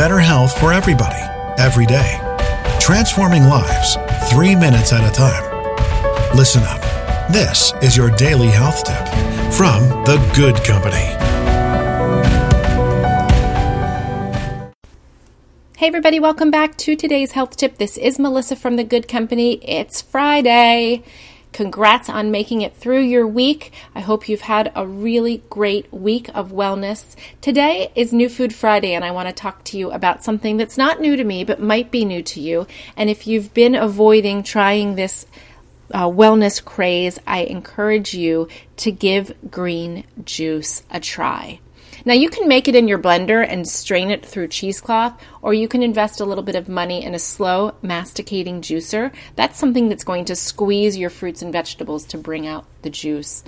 better health for everybody, every day. Transforming lives, three minutes at a time. Listen up. This is your daily health tip from The Good Company. Hey, everybody, welcome back to today's health tip. This is Melissa from The Good Company. It's Friday. Congrats on making it through your week. I hope you've had a really great week of wellness. Today is New Food Friday, and I want to talk to you about something that's not new to me, but might be new to you. And if you've been avoiding trying this uh, wellness craze, I encourage you to give green juice a try. Now, you can make it in your blender and strain it through cheesecloth, or you can invest a little bit of money in a slow masticating juicer. That's something that's going to squeeze your fruits and vegetables to bring out the juice.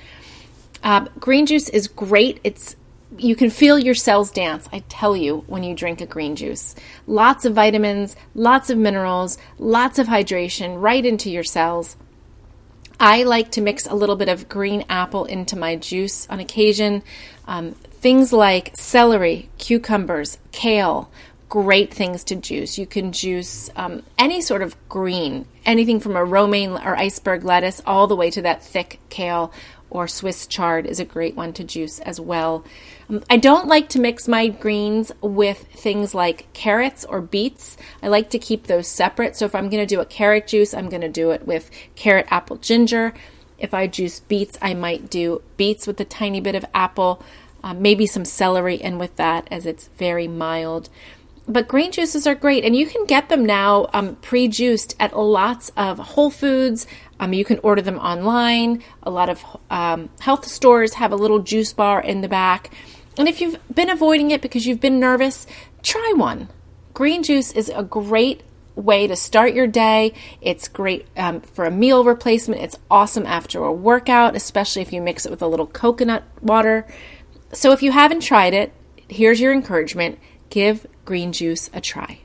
Uh, green juice is great. It's you can feel your cells dance, I tell you, when you drink a green juice. Lots of vitamins, lots of minerals, lots of hydration right into your cells. I like to mix a little bit of green apple into my juice on occasion. Um, things like celery, cucumbers, kale, great things to juice. You can juice um, any sort of green, anything from a romaine or iceberg lettuce all the way to that thick kale or Swiss chard is a great one to juice as well. Um, I don't like to mix my greens with things like carrots or beets. I like to keep those separate. So if I'm going to do a carrot juice, I'm going to do it with carrot, apple, ginger. If I juice beets, I might do beets with a tiny bit of apple, uh, maybe some celery in with that as it's very mild but green juices are great, and you can get them now um, pre juiced at lots of Whole Foods. Um, you can order them online. A lot of um, health stores have a little juice bar in the back. And if you've been avoiding it because you've been nervous, try one. Green juice is a great way to start your day. It's great um, for a meal replacement. It's awesome after a workout, especially if you mix it with a little coconut water. So if you haven't tried it, here's your encouragement give green juice a try.